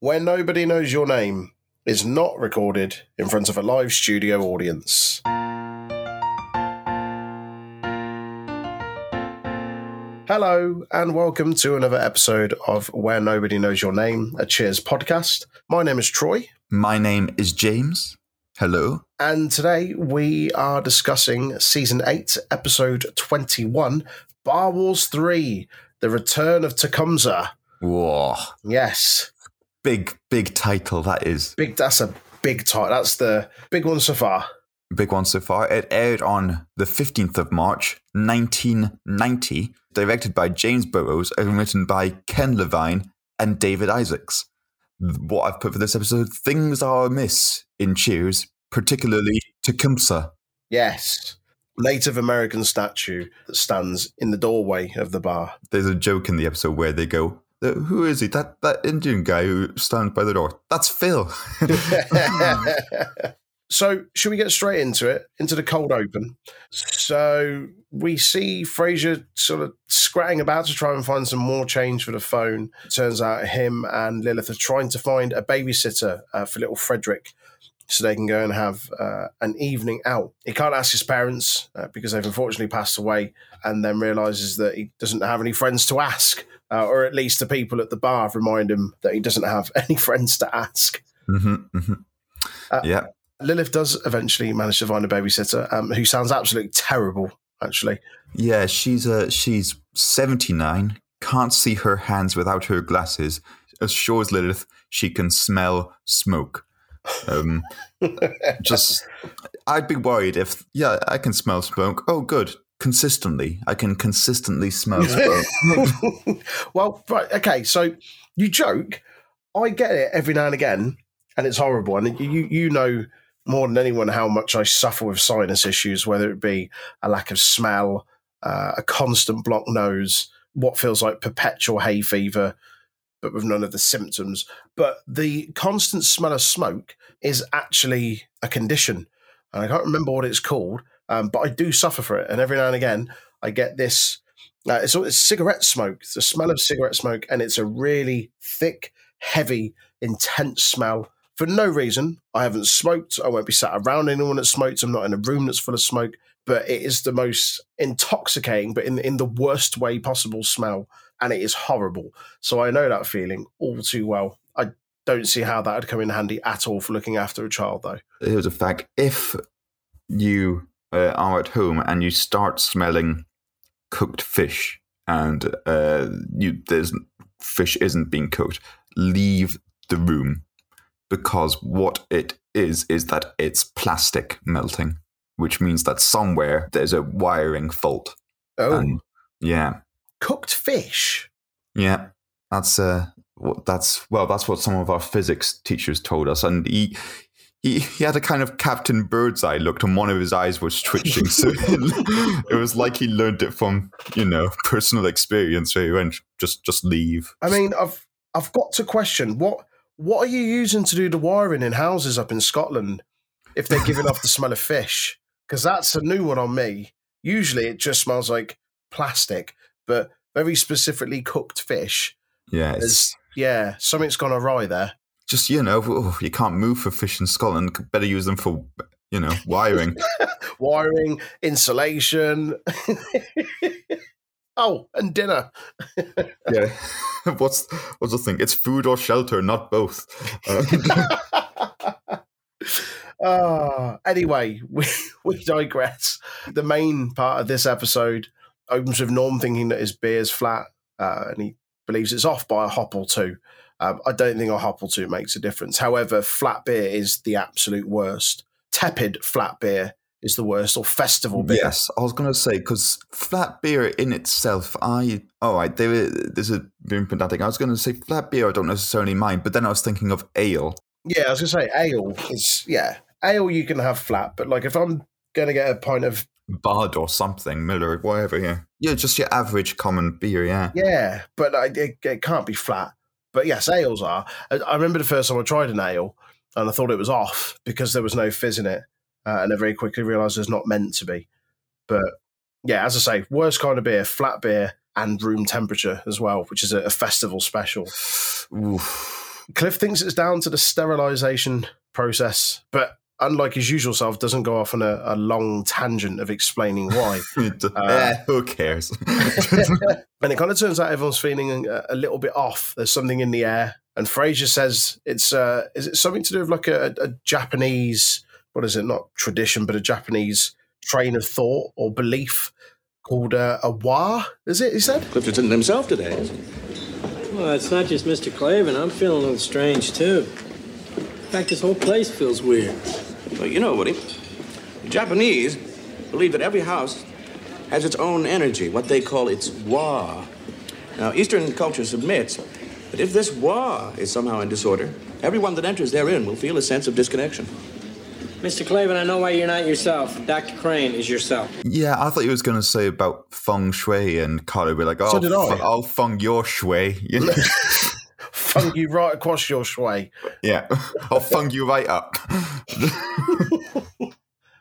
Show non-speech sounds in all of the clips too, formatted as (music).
Where Nobody Knows Your Name is not recorded in front of a live studio audience. Hello, and welcome to another episode of Where Nobody Knows Your Name, a Cheers podcast. My name is Troy, My name is James. Hello. and today we are discussing Season 8, Episode 21, Bar Wars 3, The Return of Tecumseh. Whoa. Yes, Big, big title that is. big. that's a big title. That's the big one so far. Big one so far. It aired on the 15th of March, 1990, directed by James Burrows and written by Ken Levine and David Isaacs. What I've put for this episode, things are amiss in Cheers, particularly Tecumseh. Yes. Native American statue that stands in the doorway of the bar. There's a joke in the episode where they go, "Uh, who is he? That that Indian guy who stands by the door. That's Phil. (laughs) so, should we get straight into it, into the cold open? So, we see Frasier sort of scratting about to try and find some more change for the phone. Turns out him and Lilith are trying to find a babysitter uh, for little Frederick so they can go and have uh, an evening out. He can't ask his parents uh, because they've unfortunately passed away, and then realizes that he doesn't have any friends to ask, uh, or at least the people at the bar remind him that he doesn't have (laughs) any friends to ask. hmm hmm Uh, yeah. Lilith does eventually manage to find a babysitter um, who sounds absolutely terrible, actually. Yeah, she's uh, she's seventy nine. Can't see her hands without her glasses. Assures Lilith she can smell smoke. Um, (laughs) just, I'd be worried if yeah, I can smell smoke. Oh, good. Consistently, I can consistently smell smoke. (laughs) well, right, okay, so you joke. I get it every now and again, and it's horrible. And you, you know more than anyone how much I suffer with sinus issues, whether it be a lack of smell, uh, a constant blocked nose, what feels like perpetual hay fever, but with none of the symptoms. But the constant smell of smoke is actually a condition. And I can't remember what it's called, um, but I do suffer for it. And every now and again, I get this. Uh, it's, it's cigarette smoke. It's the smell of cigarette smoke, and it's a really thick, heavy, intense smell for no reason. I haven't smoked. I won't be sat around anyone that smokes. I'm not in a room that's full of smoke. But it is the most intoxicating, but in in the worst way possible smell, and it is horrible. So I know that feeling all too well. I don't see how that would come in handy at all for looking after a child, though. Here's a fact: if you uh, are at home and you start smelling cooked fish, and uh, you there's fish isn't being cooked, leave the room because what it is is that it's plastic melting, which means that somewhere there's a wiring fault. Oh, And yeah, cooked fish. yeah, that's uh, that's well, that's what some of our physics teachers told us, and he. He, he had a kind of Captain Birdseye look, and one of his eyes was twitching. So (laughs) it was like he learned it from, you know, personal experience. So he went, just, just leave. I mean, I've I've got to question what what are you using to do the wiring in houses up in Scotland if they're giving off the smell of fish? Because that's a new one on me. Usually, it just smells like plastic, but very specifically cooked fish. yeah, There's, yeah, something's gone awry there. Just you know, oh, you can't move for fish in Scotland. Better use them for, you know, wiring. (laughs) Wiring, insulation. (laughs) oh, and dinner. (laughs) yeah, what's what's the thing? It's food or shelter, not both. Uh, Ah, anyway, we, we digress. The main part of this episode opens with Norm thinking that his beer's flat uh, and he believes it's off by a hop or two. Um, I don't think a hop or two makes a difference. However, flat beer is the absolute worst. Tepid flat beer is the worst, or festival beer. Yes, I was going to say because flat beer in itself, I all right, there there's a being pedantic. I was going to say flat beer, I don't necessarily mind, but then I was thinking of ale. Yeah, I was going to say ale is, yeah, ale you can have flat, but like if I'm going to get a pint of Bud or something, Miller, whatever. Yeah, yeah, just your average common beer. Yeah, Yeah, but I, it, it can't be flat. But yes, ales are. I, I remember the first time I tried an ale and I thought it was off because there was no fizz in it. Uh, and I very quickly realised it's not meant to be. But yeah, as I say, worst kind of beer, flat beer and room temperature as well, which is a, a festival special. (sighs) Oof. Cliff thinks it's down to the sterilization process, but unlike his usual self, doesn't go off on a, a long tangent of explaining why. (laughs) uh, who cares? (laughs) and it kind of turns out everyone's feeling a, a, little bit off. There's something in the air, and Frasier says it's uh, is it something to do with like a, a Japanese what is it? Not tradition, but a Japanese train of thought or belief called uh, a wa. Is it? He said. Clifton himself today. Well, it's not just Mr. Clavin. I'm feeling a little strange too. In fact, this whole place feels weird. Well, you know, Woody, the Japanese believe that every house has its own energy, what they call its wa. Now, Eastern culture submits that if this wa is somehow in disorder, everyone that enters therein will feel a sense of disconnection. Mr. Clavin, I know why you're not yourself. Dr. Crane is yourself. Yeah, I thought he was going to say about feng shui, and Carter would be like, "Oh, so did I. F- I'll feng your shui." You (laughs) know? (laughs) fung you right across your shui. Yeah, (laughs) I'll fung you right up. (laughs)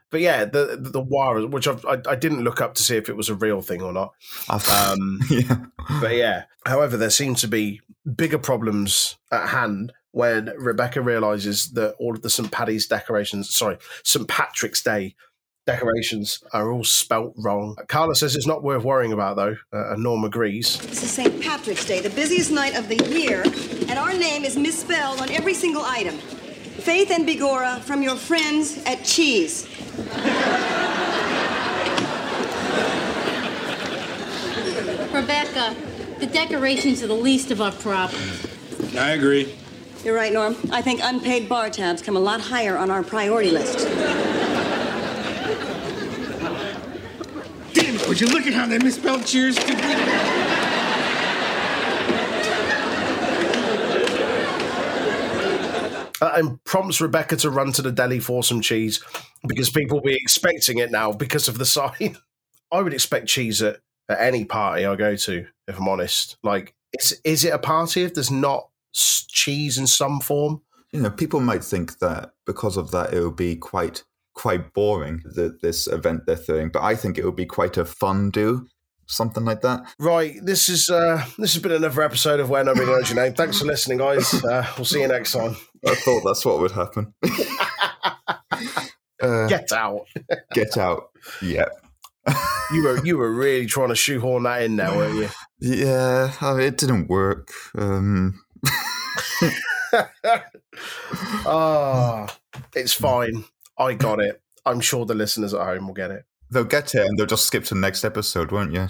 but yeah, the the, the wire, which I've, i I, didn't look up to see if it was a real thing or not. (laughs) Um, yeah. But yeah, however, there seem to be bigger problems at hand when Rebecca realizes that all of the St. Paddy's decorations, sorry, St. Patrick's Day decorations are all spelt wrong. Carla says it's not worth worrying about, though, uh, and Norm agrees. This is St. Patrick's Day, the busiest night of the year, and our name is misspelled on every single item. Faith and Begorra from your friends at Cheese. Rebecca, the decorations are the least of our problems. I agree. You're right, Norm. I think unpaid bar tabs come a lot higher on our priority list. Would you look at how they misspelled cheers? uh, and prompts Rebecca to run to the deli for some cheese because people will be expecting it now because of the sign. (laughs) I would expect cheese at, at any party I go to, if I'm honest. Like, is, is it a party if there's not cheese in some form? You know, people might think that because of that, it will be quite quite boring, the, this event they're throwing, but I think it would be quite a fun do. Something like that. Right. This is uh this has been another episode of Where Nobody Knows Your Name. Thanks for listening, guys. (laughs) Uh, we'll see you next time. I thought that's what would happen. (laughs) uh, get out. get out. Yeah. (laughs) you were you were really trying to shoehorn that in there, weren't you? Yeah, I mean, it didn't work. Um... oh, it's fine. I got it. I'm sure the listeners at home will get it. They'll get it and they'll just skip to the next episode, won't you?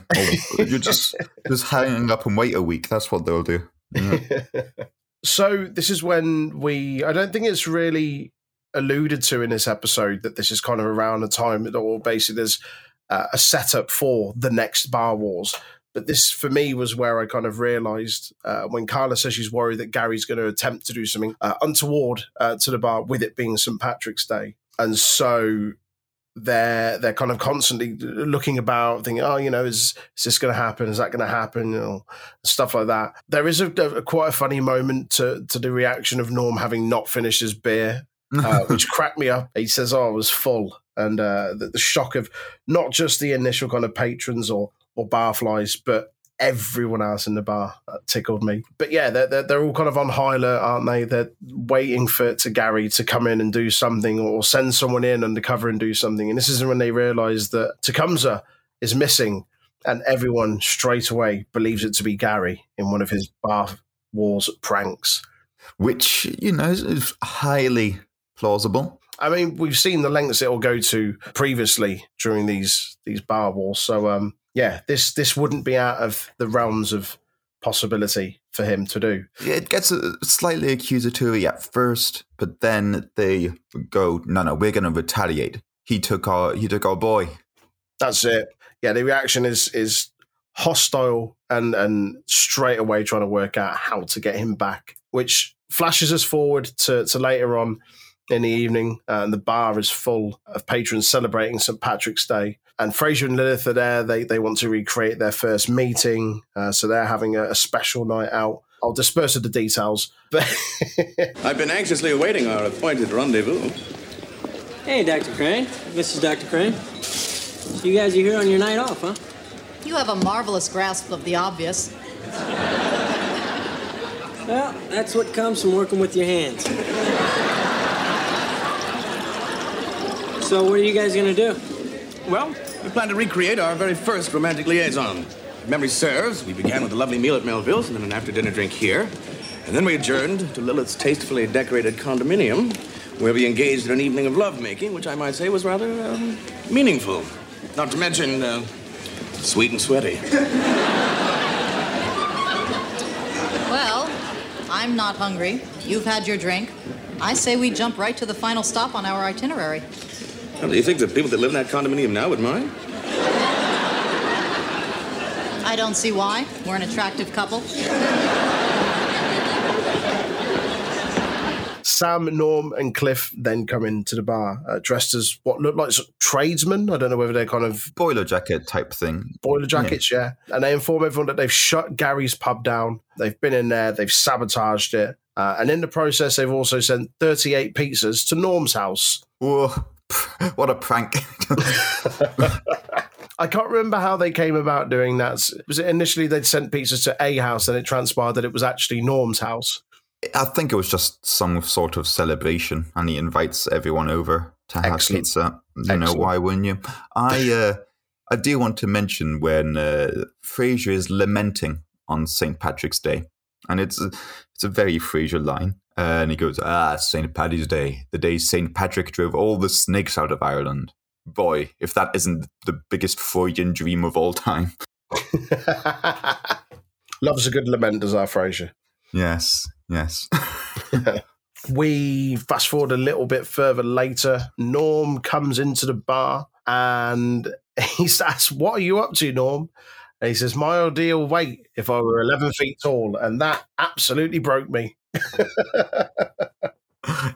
you're just (laughs) just hanging up and wait a week. That's what they'll do. Yeah. (laughs) so this is when we. I don't think it's really alluded to in this episode that this is kind of around the time, or basically there's uh, a setup for the next Bar Wars. But this, for me, was where I kind of realized uh, when Carla says she's worried that Gary's going to attempt to do something uh, untoward uh, to the bar, with it being St. Patrick's Day and so they're they're kind of constantly looking about, thinking, oh, you know, is is this going to happen? Is that going to happen? You know, stuff like that. There is a, a, quite a funny moment to to the reaction of Norm having not finished his beer, uh, (laughs) which cracked me up. He says, "Oh, I was full," and uh, the, the shock of not just the initial kind of patrons or or barflies, but everyone else in the bar. That tickled me. But yeah, they're, they're, they're all kind of on high alert, aren't they? They're waiting for to Gary to come in and do something or send someone in undercover and do something. And this is when they realise that Tecumseh is missing and everyone straight away believes it to be Gary in one of his bar wars pranks. Which, you know, is highly plausible. I mean, we've seen the lengths it'll go to previously during these these bar wars. So um, yeah, this this wouldn't be out of the realms of possibility for him to do. It gets a slightly accusatory at first, but then they go, "No, no, we're going to retaliate. He took our he took our boy." That's it. Yeah, the reaction is is hostile and and straight away trying to work out how to get him back, which flashes us forward to, to later on in the evening, uh, and the bar is full of patrons celebrating St. Patrick's Day. And Frasier and Lilith are there. They, they want to recreate their first meeting. Uh, so they're having a, a, special night out. I'll disperse of the details. But (laughs) I've been anxiously awaiting our appointed rendezvous. Hey, Dr. Crane. This is Dr. Crane. So you guys are here on your night off, huh? You have a marvelous grasp of the obvious. Well, that's what comes from working with your hands. So, what are you guys gonna do? Well, we plan to recreate our very first romantic liaison. If memory serves, we began with a lovely meal at Melville's and then an after dinner drink here. And then we adjourned to Lilith's tastefully decorated condominium, where we engaged in an evening of lovemaking, which I might say was rather um, meaningful. Not to mention uh, sweet and sweaty. (laughs) Well, I'm not hungry. You've had your drink. I say we jump right to the final stop on our itinerary. Well, do you think the people that live in that condominium now would mind? I don't see why. We're an attractive couple. Sam, Norm, and Cliff then come into the bar uh, dressed as what look like sort of tradesmen. I don't know whether they're kind of Boiler jacket type thing. boiler jackets, yeah. And they inform everyone that they've shut Gary's pub down. They've been in there, they've sabotaged it. Uh, and in the process, they've also sent 38 pizzas to Norm's house. Whoa, (laughs) what a prank. (laughs) I can't remember how they came about doing that. Was it initially they'd sent pizzas to a house and it transpired that it was actually Norm's house? I think it was just some sort of celebration, and he invites everyone over to have Excellent. pizza. You know why wouldn't you? I uh, I do want to mention when uh, Frasier is lamenting on St. Patrick's Day, and it's a, it's a very Frasier line, uh, and he goes, "Ah, St. Paddy's Day, the day St. Patrick drove all the snakes out of Ireland." Boy, if that isn't the biggest Freudian dream of all time. (laughs) (laughs) Loves a good lament, does our Frasier. Yes, yes. (laughs) we fast forward a little bit further later. Norm comes into the bar and he's asked, What are you up to, Norm? And he says, My ideal weight if I were 11 feet tall. And that absolutely broke me. (laughs)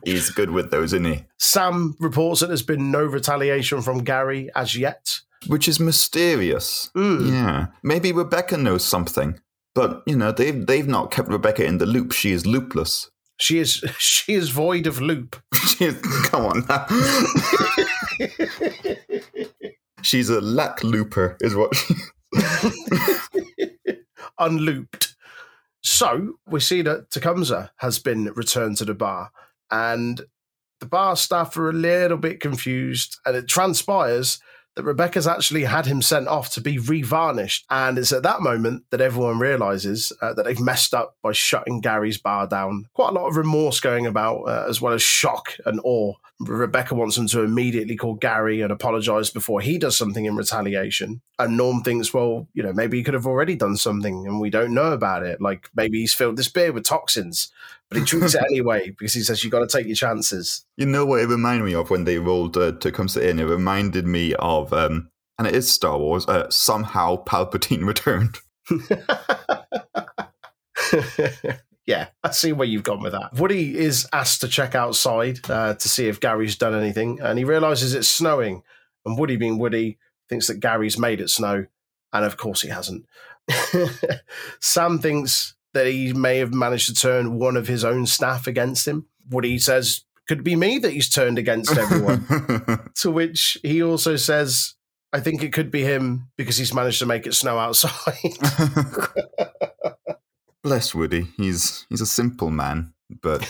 He's good with those, isn't he? Sam reports that there's been no retaliation from Gary as yet. which is mysterious. Mm. Yeah, maybe Rebecca knows something, but you know they've they've not kept Rebecca in the loop. She is loopless. She is (laughs) she is void of loop. (laughs) She is, come on, she's a lack looper, is what. She, (laughs) unlooped. So we see that Tecumseh has been returned to the bar, and the bar staff are a little bit confused, and it transpires that Rebecca's actually had him sent off to be revarnished. And it's at that moment that everyone realizes uh, that they've messed up by shutting Gary's bar down. Quite a lot of remorse going about, uh, as well as shock and awe. Rebecca wants him to immediately call Gary and apologize before he does something in retaliation. And Norm thinks, well, you know, maybe he could have already done something and we don't know about it. Like maybe he's filled this beer with toxins, but he drinks it anyway because he says you've got to take your chances. you know what it reminded me of when they rolled uh, Tecumseh in? It reminded me of, um, and it is Star Wars. Uh, somehow Palpatine (laughs) returned. (laughs) yeah, I see where you've gone with that. Woody is asked to check outside uh, to see if Gary's done anything, and he realizes it's snowing. And Woody, being Woody, thinks that Gary's made it snow, and of course he hasn't. (laughs) Sam thinks that he may have managed to turn one of his own staff against him. Woody says, "Could be me that he's turned against everyone." (laughs) to which he also says, "I think it could be him because he's managed to make it snow outside." (laughs) (laughs) Bless Woody. He's he's a simple man, but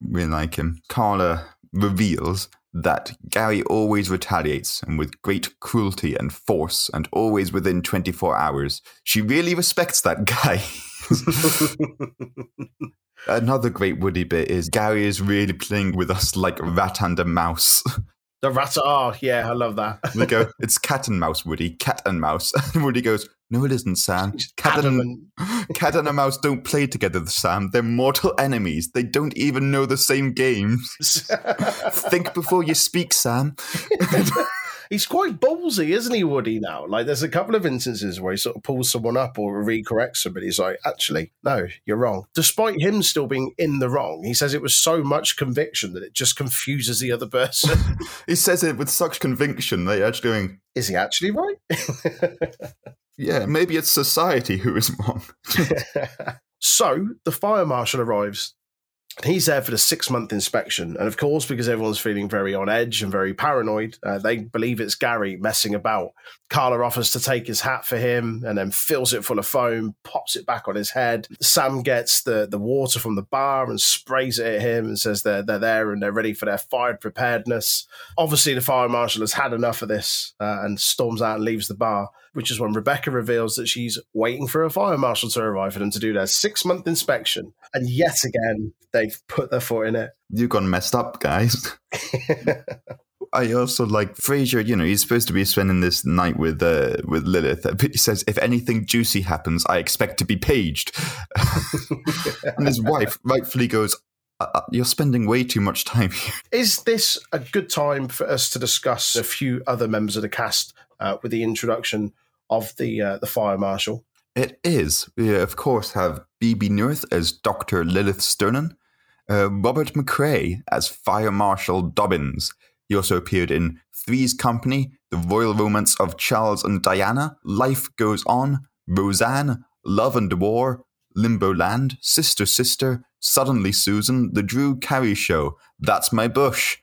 we like him. Carla reveals that Gary always retaliates and with great cruelty and force and always within 24 hours. She really respects that guy. (laughs) Another great Woody bit is Gary is really playing with us like rat and a mouse. (laughs) The rat. Oh, yeah, I love that. They go, (laughs) it's cat and mouse, Woody, cat and mouse. And Woody goes, no, it isn't, Sam. Cat and, cat and a mouse don't play together, Sam. They're mortal enemies. They don't even know the same games. Think before you speak, Sam. He's quite ballsy, isn't he, Woody? Now, like, there's a couple of instances where he sort of pulls someone up or recorrects somebody. He's like, actually, no, you're wrong. Despite him still being in the wrong, he says it was so much conviction that it just confuses the other person. (laughs) he says it with such conviction that you're actually going, Is he actually right? (laughs) yeah, maybe it's society who is wrong. (laughs) so the fire marshal arrives He's there for the six month inspection. And of course, because everyone's feeling very on edge and very paranoid, uh, they believe it's Gary messing about. Carla offers to take his hat for him and then fills it full of foam, pops it back on his head. Sam gets the, the water from the bar and sprays it at him and says they're, they're there and they're ready for their fire preparedness. Obviously, the fire marshal has had enough of this uh, and storms out and leaves the bar, which is when Rebecca reveals that she's waiting for a fire marshal to arrive for them to do their six month inspection. And yet again, they've put their foot in it. You've gone messed up, guys. (laughs) I also like Frasier. You know, he's supposed to be spending this night with uh, with Lilith, but he says, "If anything juicy happens, I expect to be paged." (laughs) and his wife rightfully goes, uh, uh, "You're spending way too much time here." Is this a good time for us to discuss a few other members of the cast uh, with the introduction of the uh, the fire marshal? It is. We, of course, have Bebe Neuwirth as Dr. Lilith Sternin, uh, Robert McCrae as Fire Marshal Dobbins. He also appeared in Three's Company, The Royal Romance of Charles and Diana, Life Goes On, Roseanne, Love and War, Limbo Land, Sister Sister, Suddenly Susan, The Drew Carey Show, That's My Bush.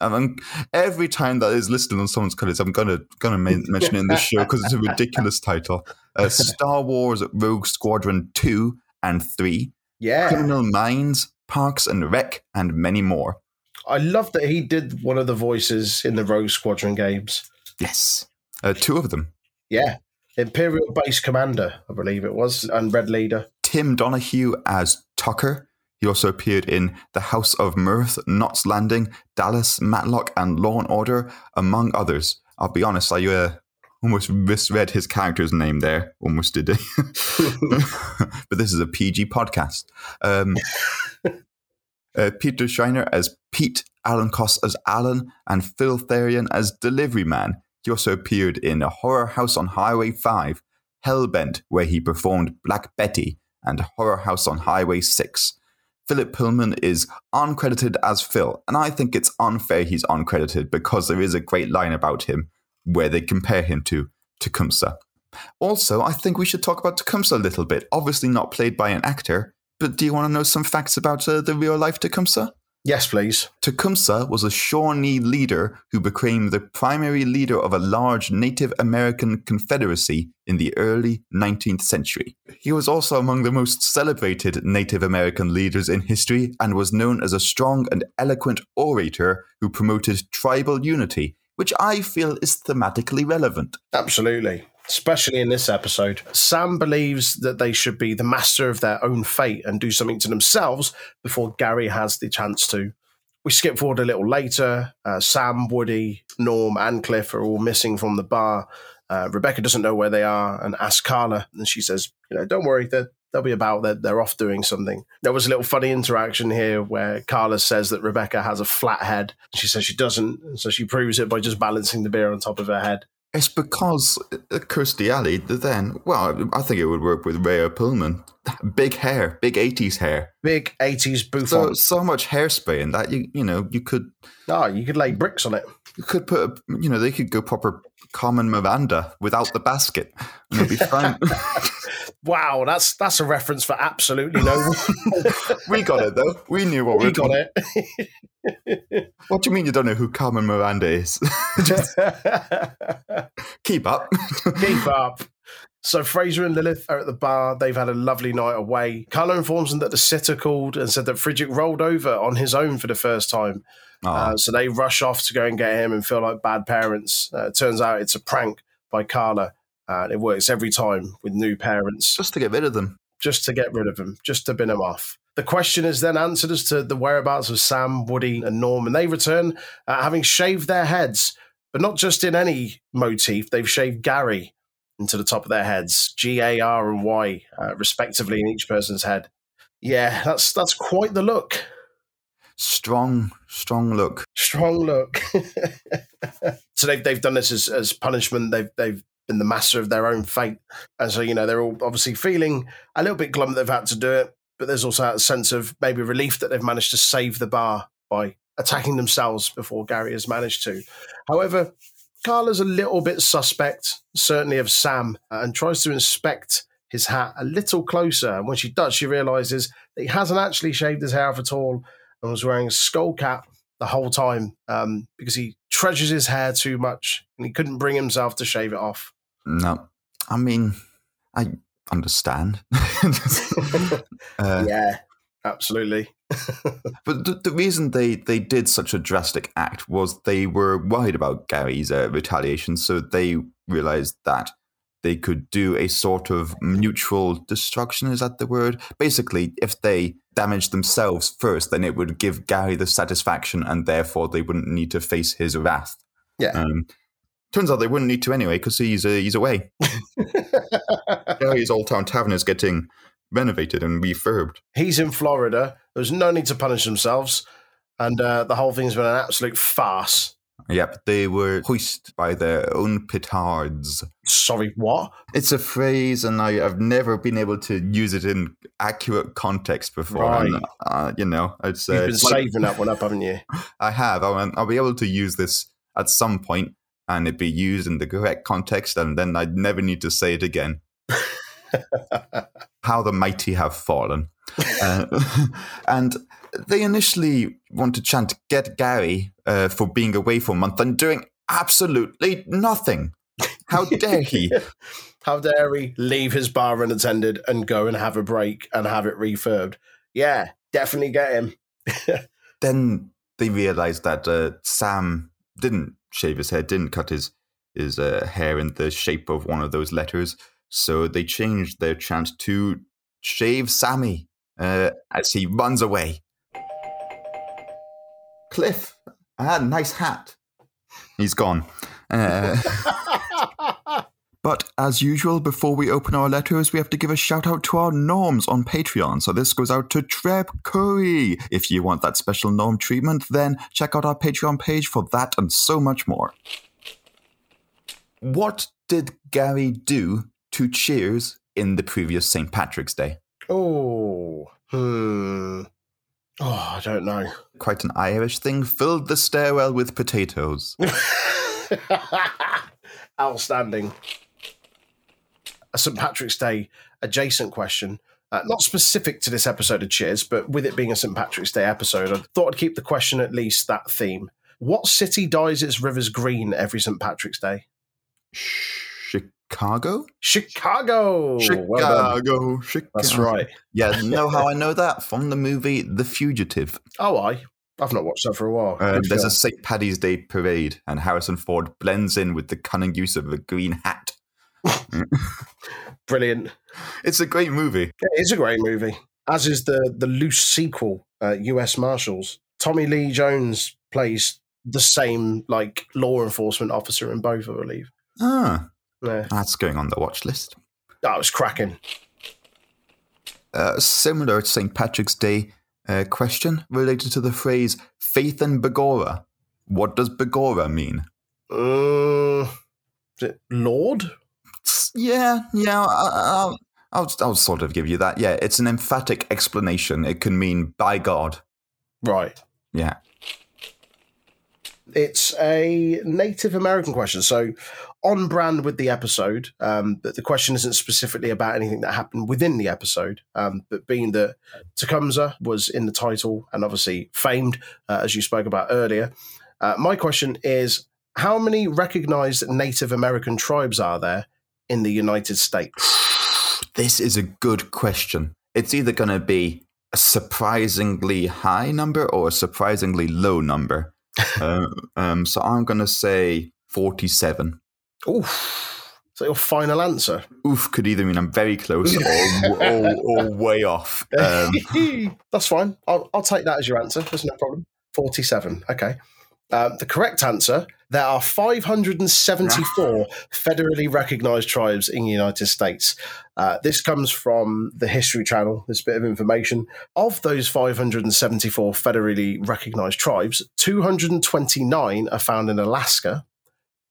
And I'm, every time that is listed on someone's credits, I'm gonna gonna (laughs) mention it in this show because it's a ridiculous title. Uh, (laughs) Star Wars Rogue Squadron two and three, Yeah. Criminal Minds, Parks and Rec, and many more. I love that he did one of the voices in the Rogue Squadron games. Yes, uh, two of them. Yeah. Imperial Base Commander, I believe it was, and Red Leader. Tim Donahue as Tucker. He also appeared in The House of Mirth, Knots Landing, Dallas, Matlock, and Law and Order, among others. I'll be honest, I uh, almost misread his character's name there. Almost did. (laughs) but this is a PG podcast. Um, (laughs) uh, Peter Schreiner as Pete, Alan Koss as Alan, and Phil Therian as Delivery Man. He also appeared in A Horror House on Highway 5, Hellbent, where he performed Black Betty, and Horror House on Highway 6. Philip Perlman is uncredited as Phil, and I think it's unfair he's uncredited because there is a great line about him where they compare him to Tecumseh. Also, I think we should talk about Tecumseh a little bit. Obviously, not played by an actor, but do you want to know some facts about uh, the real life Tecumseh? Yes, please. Tecumseh was a Shawnee leader who became the primary leader of a large Native American confederacy in the early 19th century. He was also among the most celebrated Native American leaders in history and was known as a strong and eloquent orator who promoted tribal unity, which I feel is thematically relevant. Absolutely. Especially in this episode. Sam believes that they should be the master of their own fate and do something to themselves before Gary has the chance to. We skip forward a little later. Uh, Sam, Woody, Norm, and Cliff are all missing from the bar. Uh, Rebecca doesn't know where they are and asks Carla, and she says, "You know, don't worry, they're, they'll be about. They're, they're off doing something." There was a little funny interaction here where Carla says that Rebecca has a flat head. She says she doesn't, so she proves it by just balancing the beer on top of her head. It's because uh, Kirstie Alley, then, well, I think it would work with Rhea Perlman. (laughs) Big hair, big 80s hair. Big 80s So, so much hairspray in that, you you know, you could oh, you could lay bricks on it. You could put, a, you know, they could go proper Carmen Miranda without the basket. And it'd be fine. (laughs) Wow, that's that's a reference for absolutely no (laughs) one. we got it, though. We knew what we we got doing. it. What do you mean you don't know who Carmen Miranda is? (laughs) Just keep up. Keep up. So Frasier and Lilith are at the bar. They've had a lovely night away. Carla informs them that the sitter called and said that Frederick rolled over on his own for the first time. Uh, so they rush off to go and get him and feel like bad parents. Uh, turns out it's a prank by Carla. Uh, it works every time with new parents just to get rid of them. just to get rid of them. just to bin them off. The question is then answered as to the whereabouts of Sam, Woody, and Norm, and they return uh, having shaved their heads, but not just in any motif. They've shaved Gary into the top of their heads, G A R and Y, uh, respectively, in each person's head. Yeah, that's that's quite the look. Strong, strong look. Strong look. (laughs) so they've they've done this as, as punishment. They've they've been the master of their own fate, and so you know they're all obviously feeling a little bit glum that they've had to do it. But there's also a sense of maybe relief that they've managed to save the bar by attacking themselves before Gary has managed to. However, Carla's a little bit suspect, certainly of Sam, and tries to inspect his hat a little closer. And when she does, she realizes that he hasn't actually shaved his hair off at all and was wearing a skull cap the whole time um, because he treasures his hair too much and he couldn't bring himself to shave it off. No, I mean, I understand. (laughs) uh, yeah, absolutely. (laughs) but the, the, reason they, they did such a drastic act was they were worried about Gary's uh, retaliation, so they realized that they could do a sort of mutual destruction. Is that the word? Basically, if they damaged themselves first, then it would give Gary the satisfaction, and therefore they wouldn't need to face his wrath. Yeah. Um, turns out they wouldn't need to anyway because he's uh, he's away. (laughs) Gary's Old Town Tavern is getting renovated and refurbed. He's in Florida. There's no need to punish themselves, and uh, the whole thing's been an absolute farce. Yep, they were hoisted by their own petards. Sorry, what? It's a phrase, and I, have never been able to use it in accurate context before. Right. And, uh, you know, it's, uh, You've been it's like- saving that one up, haven't you? (laughs) I have. I'll, I'll be able to use this at some point, and it be used in the correct context, and then I'd never need to say it again. (laughs) (laughs) How the mighty have fallen. Uh, (laughs) and they initially want to chant "Get Gary" uh, for being away for a month and doing absolutely nothing. How dare he? (laughs) How dare he leave his bar unattended and go and have a break and have it refurbed? Yeah, definitely get him. then they realized that uh, Sam didn't shave his head, didn't cut his his uh, hair in the shape of one of those letters. So they changed their chant to "Shave Sammy" uh, as he runs away. Cliff, I had a nice hat. He's gone. Uh, (laughs) But as usual, before we open our letters, we have to give a shout out to our norms on Patreon. So this goes out to Treb Curry. If you want that special norm treatment, then check out our Patreon page for that and so much more. What did Gary do to Cheers in the previous St. Patrick's Day? oh, hmm. Oh, I don't know. Quite an Irish thing. Filled the stairwell with potatoes. (laughs) Outstanding. A St. Patrick's Day adjacent question. Uh, not specific to this episode of Cheers, but with it being a St. Patrick's Day episode, I thought I'd keep the question at least that theme. What city dyes its rivers green every St. Patrick's Day? Chicago? Chicago. Chicago. Chicago. That's right. Yeah, (laughs) know how I know that? From the movie The Fugitive. Oh, I. I've not watched that for a while. Uh, there's a St. Paddy's Day parade, and Harrison Ford blends in with the cunning use of a green hat. (laughs) brilliant. It's a great movie. It is a great movie, as is the the loose sequel, uh, U.S. Marshals. Tommy Lee Jones plays the same like law enforcement officer in both, I believe. Ah, Yeah, that's going on the watch list. that was cracking. Uh, similar to St. Patrick's Day uh, question related to the phrase faith in begorra. What does begorra mean? Uh, is it Lord? Yeah, yeah, I- I'll, I'll, I'll sort of give you that. Yeah, it's an emphatic explanation. It can mean by God. Right. Yeah. It's a Native American question, so on brand with the episode. Um, but the question isn't specifically about anything that happened within the episode. Um, but being that Tecumseh was in the title and obviously famed, uh, as you spoke about earlier, uh, my question is: How many recognized Native American tribes are there in the United States? This is a good question. It's either going to be a surprisingly high number or a surprisingly low number. (laughs) uh, um, so I'm going to say 47. Oof. So your final answer? Oof could either mean I'm very close or, or, or way off. Um, (laughs) That's fine. I'll, I'll take that as your answer. There's no problem. 47. Okay. Um, the correct answer there are 574 federally recognized tribes in the United States. Uh, this comes from the History Channel, this bit of information. Of those 574 federally recognized tribes, 229 are found in Alaska.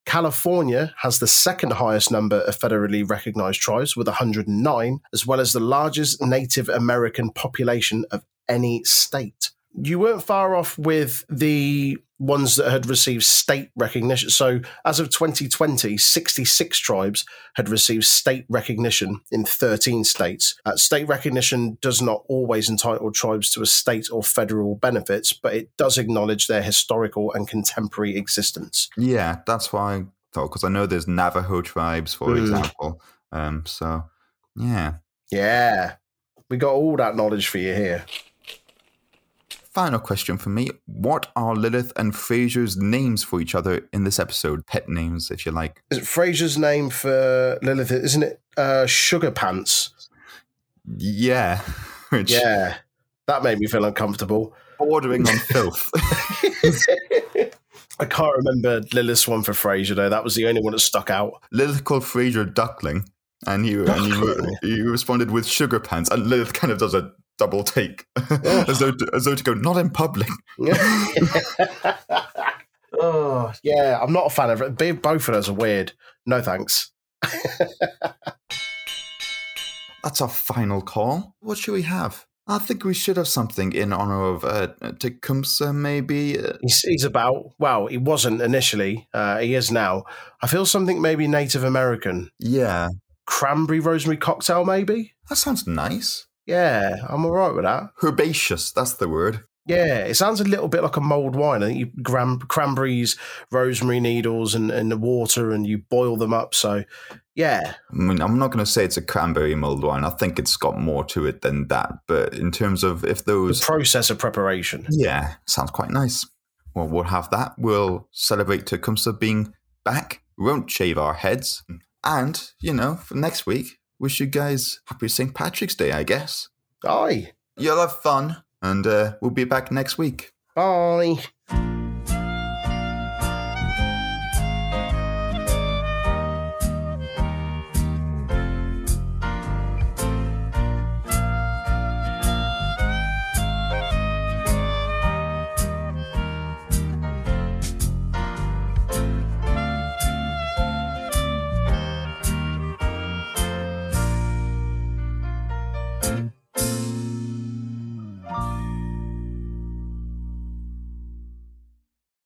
California has the second highest number of federally recognized tribes with 109, as well as the largest Native American population of any state. You weren't far off with the ones that had received state recognition. So, as of 2020, 66 tribes had received state recognition in 13 states. Uh, state recognition does not always entitle tribes to a state or federal benefits, but it does acknowledge their historical and contemporary existence. Yeah, that's why I thought because I know there's Navajo tribes, for Mm. example. Um, so yeah. Yeah, we got all that knowledge for you here. Final question for me: What are Lilith and Frasier's names for each other in this episode? Pet names, if you like. Is it Frasier's name for Lilith? Isn't it uh, Sugar Pants? Yeah, (laughs) which Yeah, that made me feel uncomfortable. bordering on filth. (laughs) (laughs) I can't remember Lilith's one for Frasier though. That was the only one that stuck out. Lilith called Frasier Duckling, and he and he, he responded with sugar pants, and Lilith kind of does a double take, (laughs) as though to, as though to go not in public. (laughs) oh yeah, I'm not a fan of it. Both of those are weird. No thanks. (laughs) That's our final call. What should we have? I think we should have something in honor of uh, Tecumseh, maybe. Uh, He's, he's about well, he wasn't initially. Uh, he is now. I feel something maybe Native American. yeah, Cranberry rosemary cocktail, maybe. that sounds nice. Yeah, I'm all right with that. Herbaceous, that's the word. Yeah, it sounds a little bit like a mulled wine. I think you gram- cranberries, rosemary needles, and, and the water, and you boil them up. So, yeah, I mean, I'm not going to say it's a cranberry mulled wine. I think it's got more to it than that. But in terms of if the those, process of preparation. yeah, sounds quite nice. Well, we'll have that. We'll celebrate Tecumseh being back. We won't shave our heads. And, you know, for next week, wish you guys happy St. Patrick's Day, I guess. Aye, You'll have fun, and uh, we'll be back next week. bye.